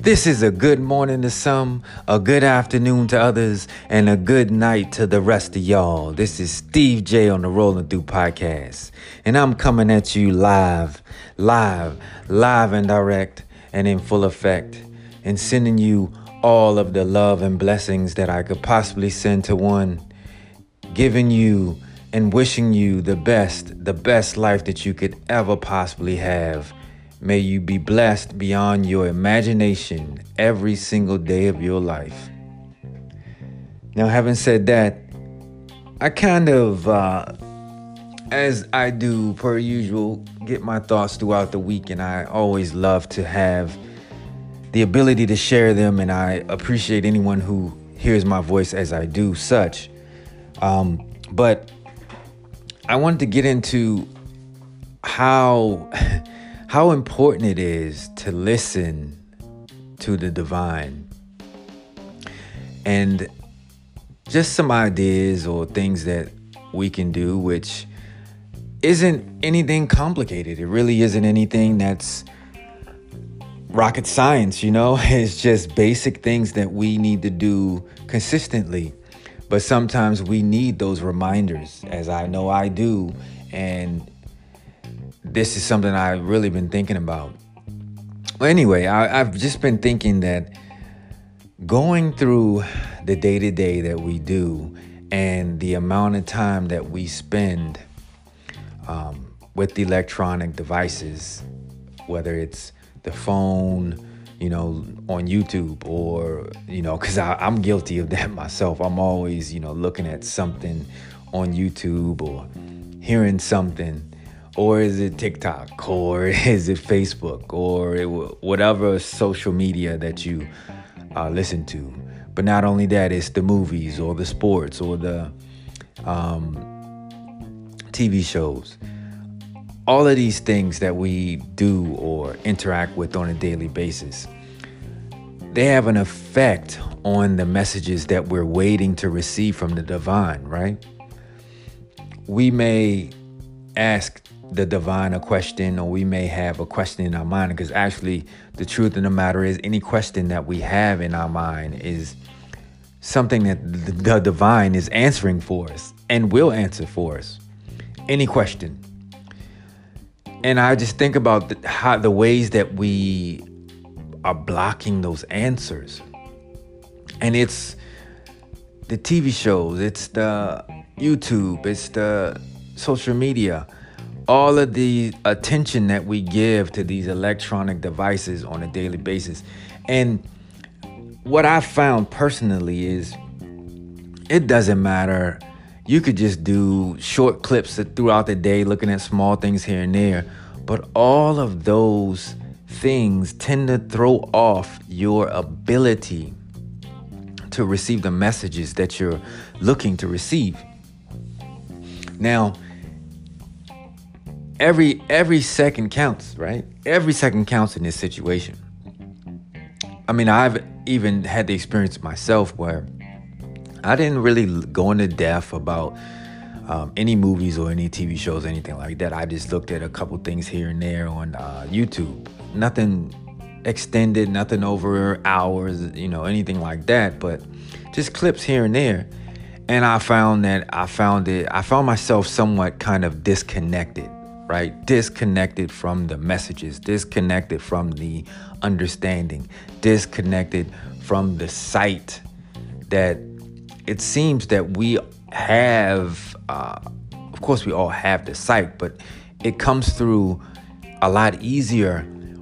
This is a good morning to some, a good afternoon to others, and a good night to the rest of y'all. This is Steve J on the Rolling Through Podcast, and I'm coming at you live, live, live and direct, and in full effect, and sending you all of the love and blessings that I could possibly send to one, giving you and wishing you the best, the best life that you could ever possibly have May you be blessed beyond your imagination every single day of your life. Now, having said that, I kind of, uh, as I do per usual, get my thoughts throughout the week, and I always love to have the ability to share them, and I appreciate anyone who hears my voice as I do such. Um, but I wanted to get into how how important it is to listen to the divine. And just some ideas or things that we can do which isn't anything complicated. It really isn't anything that's rocket science you know? It's just basic things that we need to do consistently. But sometimes we need those reminders as i know i do. And this is something I've really been thinking about. Well, anyway, I, I've just been thinking that going through the day to day that we do and the amount of time that we spend um, with electronic devices, whether it's the phone, you know, on YouTube or, you know, because I'm guilty of that myself. I'm always, you know, looking at something on YouTube or hearing something or is it TikTok, or is it Facebook, or it, whatever social media that you uh, listen to? But not only that, it's the movies, or the sports, or the um, TV shows. All of these things that we do or interact with on a daily basis, they have an effect on the messages that we're waiting to receive from the divine, right? We may ask the divine a question or we may have a question in our mind because actually the truth of the matter is any question that we have in our mind is something that the divine is answering for us and will answer for us. Any question? And i just think about the, how the ways that we are blocking those answers. And it's the tv shows it's the youtube it's the social media all of the attention that we give to these electronic devices on a daily basis. And what I found personally is it doesn't matter. You could just do short clips throughout the day looking at small things here and there, but all of those things tend to throw off your ability to receive the messages that you're looking to receive. Now, every every second counts, right? Every second counts in this situation. I mean, I've even had the experience myself where I didn't really go into depth about um, any movies or any TV shows, anything like that. I just looked at a couple things here and there on uh, YouTube. Nothing extended, nothing over hours, you know, anything like that, but just clips here and there. And I found that I found it, I found myself somewhat kind of disconnected right? Disconnected from the messages, disconnected from the understanding, disconnected from the sight that it seems that we have. Uh, of course, we all have the sight, but it comes through a lot easier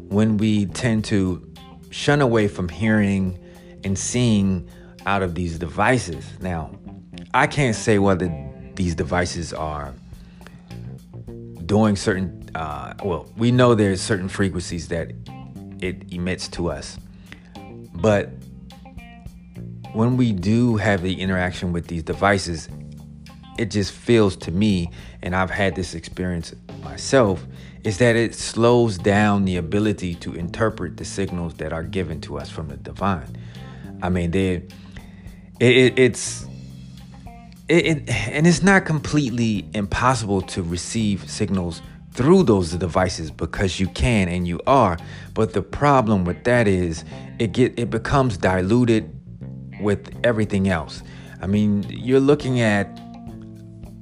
when we tend to shun away from hearing and seeing out of these devices. Now, I can't say whether these devices are doing certain uh, well we know there's certain frequencies that it emits to us but when we do have the interaction with these devices it just feels to me and i've had this experience myself is that it slows down the ability to interpret the signals that are given to us from the divine. I mean they it, it, it's it, it, and it's not completely impossible to receive signals through those devices because you can and you are. But the problem with that is it get it becomes diluted with everything else. I mean, you're looking at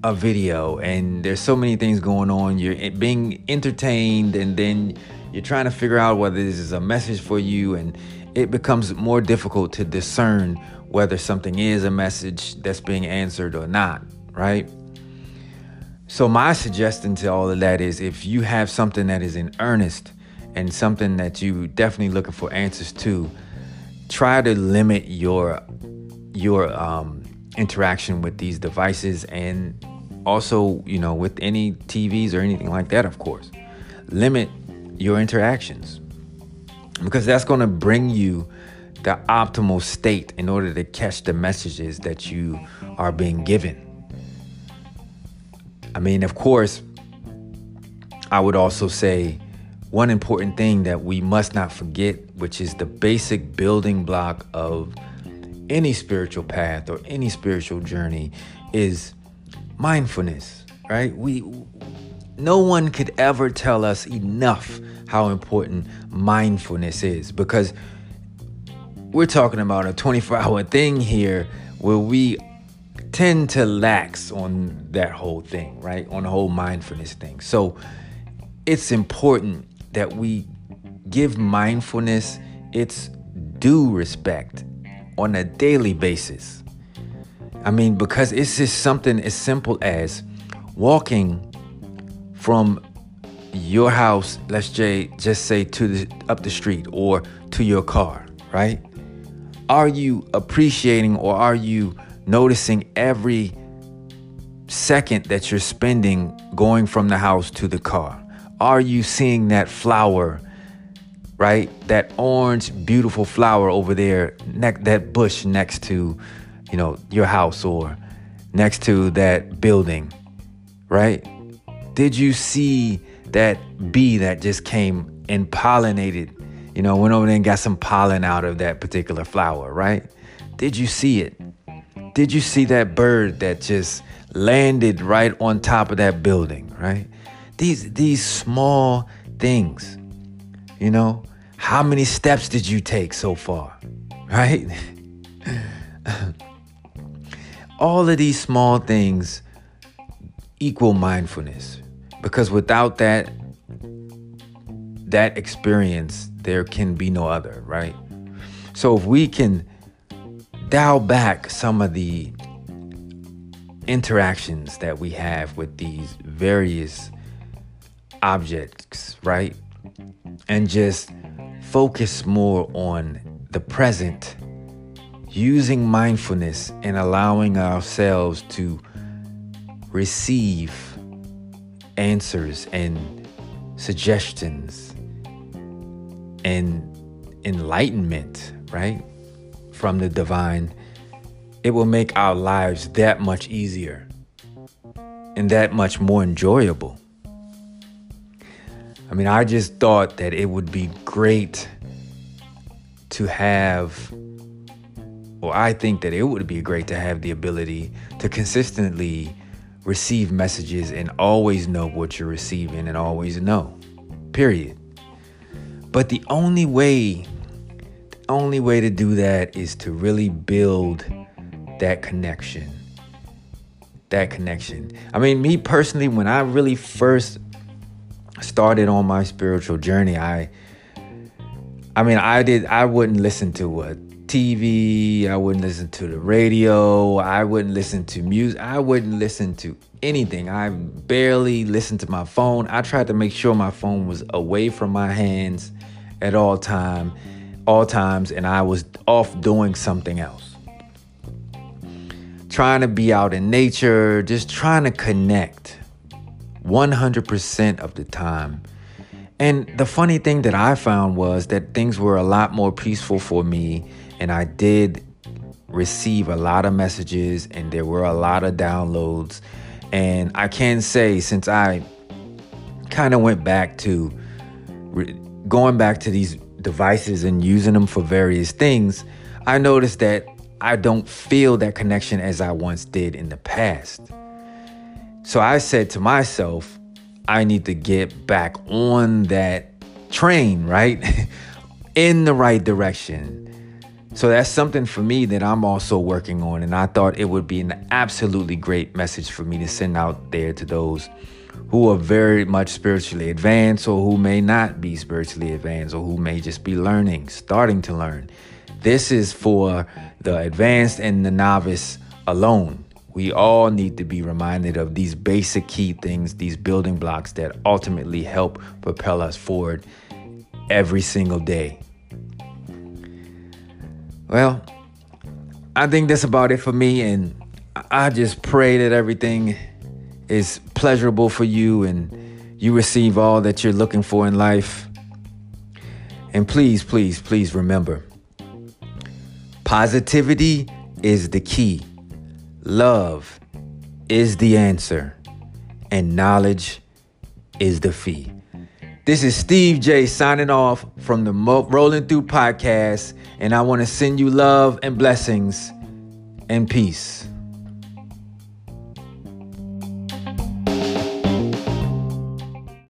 a video and there's so many things going on. You're being entertained and then you're trying to figure out whether this is a message for you and it becomes more difficult to discern whether something is a message that's being answered or not, right? So, my suggestion to all of that is if you have something that is in earnest and something that you definitely looking for answers to, try to limit your your um, interaction with these devices and also, you know, with any TVs or anything like that, of course. Limit your interactions because that's going to bring you the optimal state in order to catch the messages that you are being given. I mean, of course, I would also say one important thing that we must not forget, which is the basic building block of any spiritual path or any spiritual journey, is mindfulness, right? We no one could ever tell us enough how important mindfulness is because we're talking about a 24 hour thing here where we tend to lax on that whole thing, right? On the whole mindfulness thing. So it's important that we give mindfulness its due respect on a daily basis. I mean, because it's just something as simple as walking from your house, let's say, just say to the up the street or to your car, right? Are you appreciating or are you noticing every second that you're spending going from the house to the car? Are you seeing that flower, right? That orange, beautiful flower over there, ne- that bush next to, you know, your house or next to that building, right? Did you see that bee that just came and pollinated, you know, went over there and got some pollen out of that particular flower, right? Did you see it? Did you see that bird that just landed right on top of that building, right? These these small things. You know, how many steps did you take so far? Right? All of these small things equal mindfulness. Because without that that experience, there can be no other, right? So if we can dial back some of the interactions that we have with these various objects, right? And just focus more on the present, using mindfulness and allowing ourselves to receive answers and suggestions and enlightenment, right? From the divine, it will make our lives that much easier and that much more enjoyable. I mean, I just thought that it would be great to have, or I think that it would be great to have the ability to consistently receive messages and always know what you're receiving and always know. Period. But the only way, the only way to do that is to really build that connection. That connection. I mean, me personally, when I really first started on my spiritual journey, I I mean, I did I wouldn't listen to what TV, I wouldn't listen to the radio, I wouldn't listen to music, I wouldn't listen to anything. I barely listened to my phone. I tried to make sure my phone was away from my hands at all time, all times, and I was off doing something else. Trying to be out in nature, just trying to connect 100% of the time. And the funny thing that I found was that things were a lot more peaceful for me and I did receive a lot of messages and there were a lot of downloads. And I can say, since I kind of went back to re- going back to these devices and using them for various things, I noticed that I don't feel that connection as I once did in the past. So I said to myself, I need to get back on that train, right? In the right direction. So that's something for me that I'm also working on. And I thought it would be an absolutely great message for me to send out there to those who are very much spiritually advanced or who may not be spiritually advanced or who may just be learning, starting to learn. This is for the advanced and the novice alone. We all need to be reminded of these basic key things, these building blocks that ultimately help propel us forward every single day. Well, I think that's about it for me, and I just pray that everything is pleasurable for you and you receive all that you're looking for in life. And please, please, please remember positivity is the key, love is the answer, and knowledge is the fee. This is Steve J signing off from the Mo- Rolling Through podcast, and I want to send you love and blessings and peace.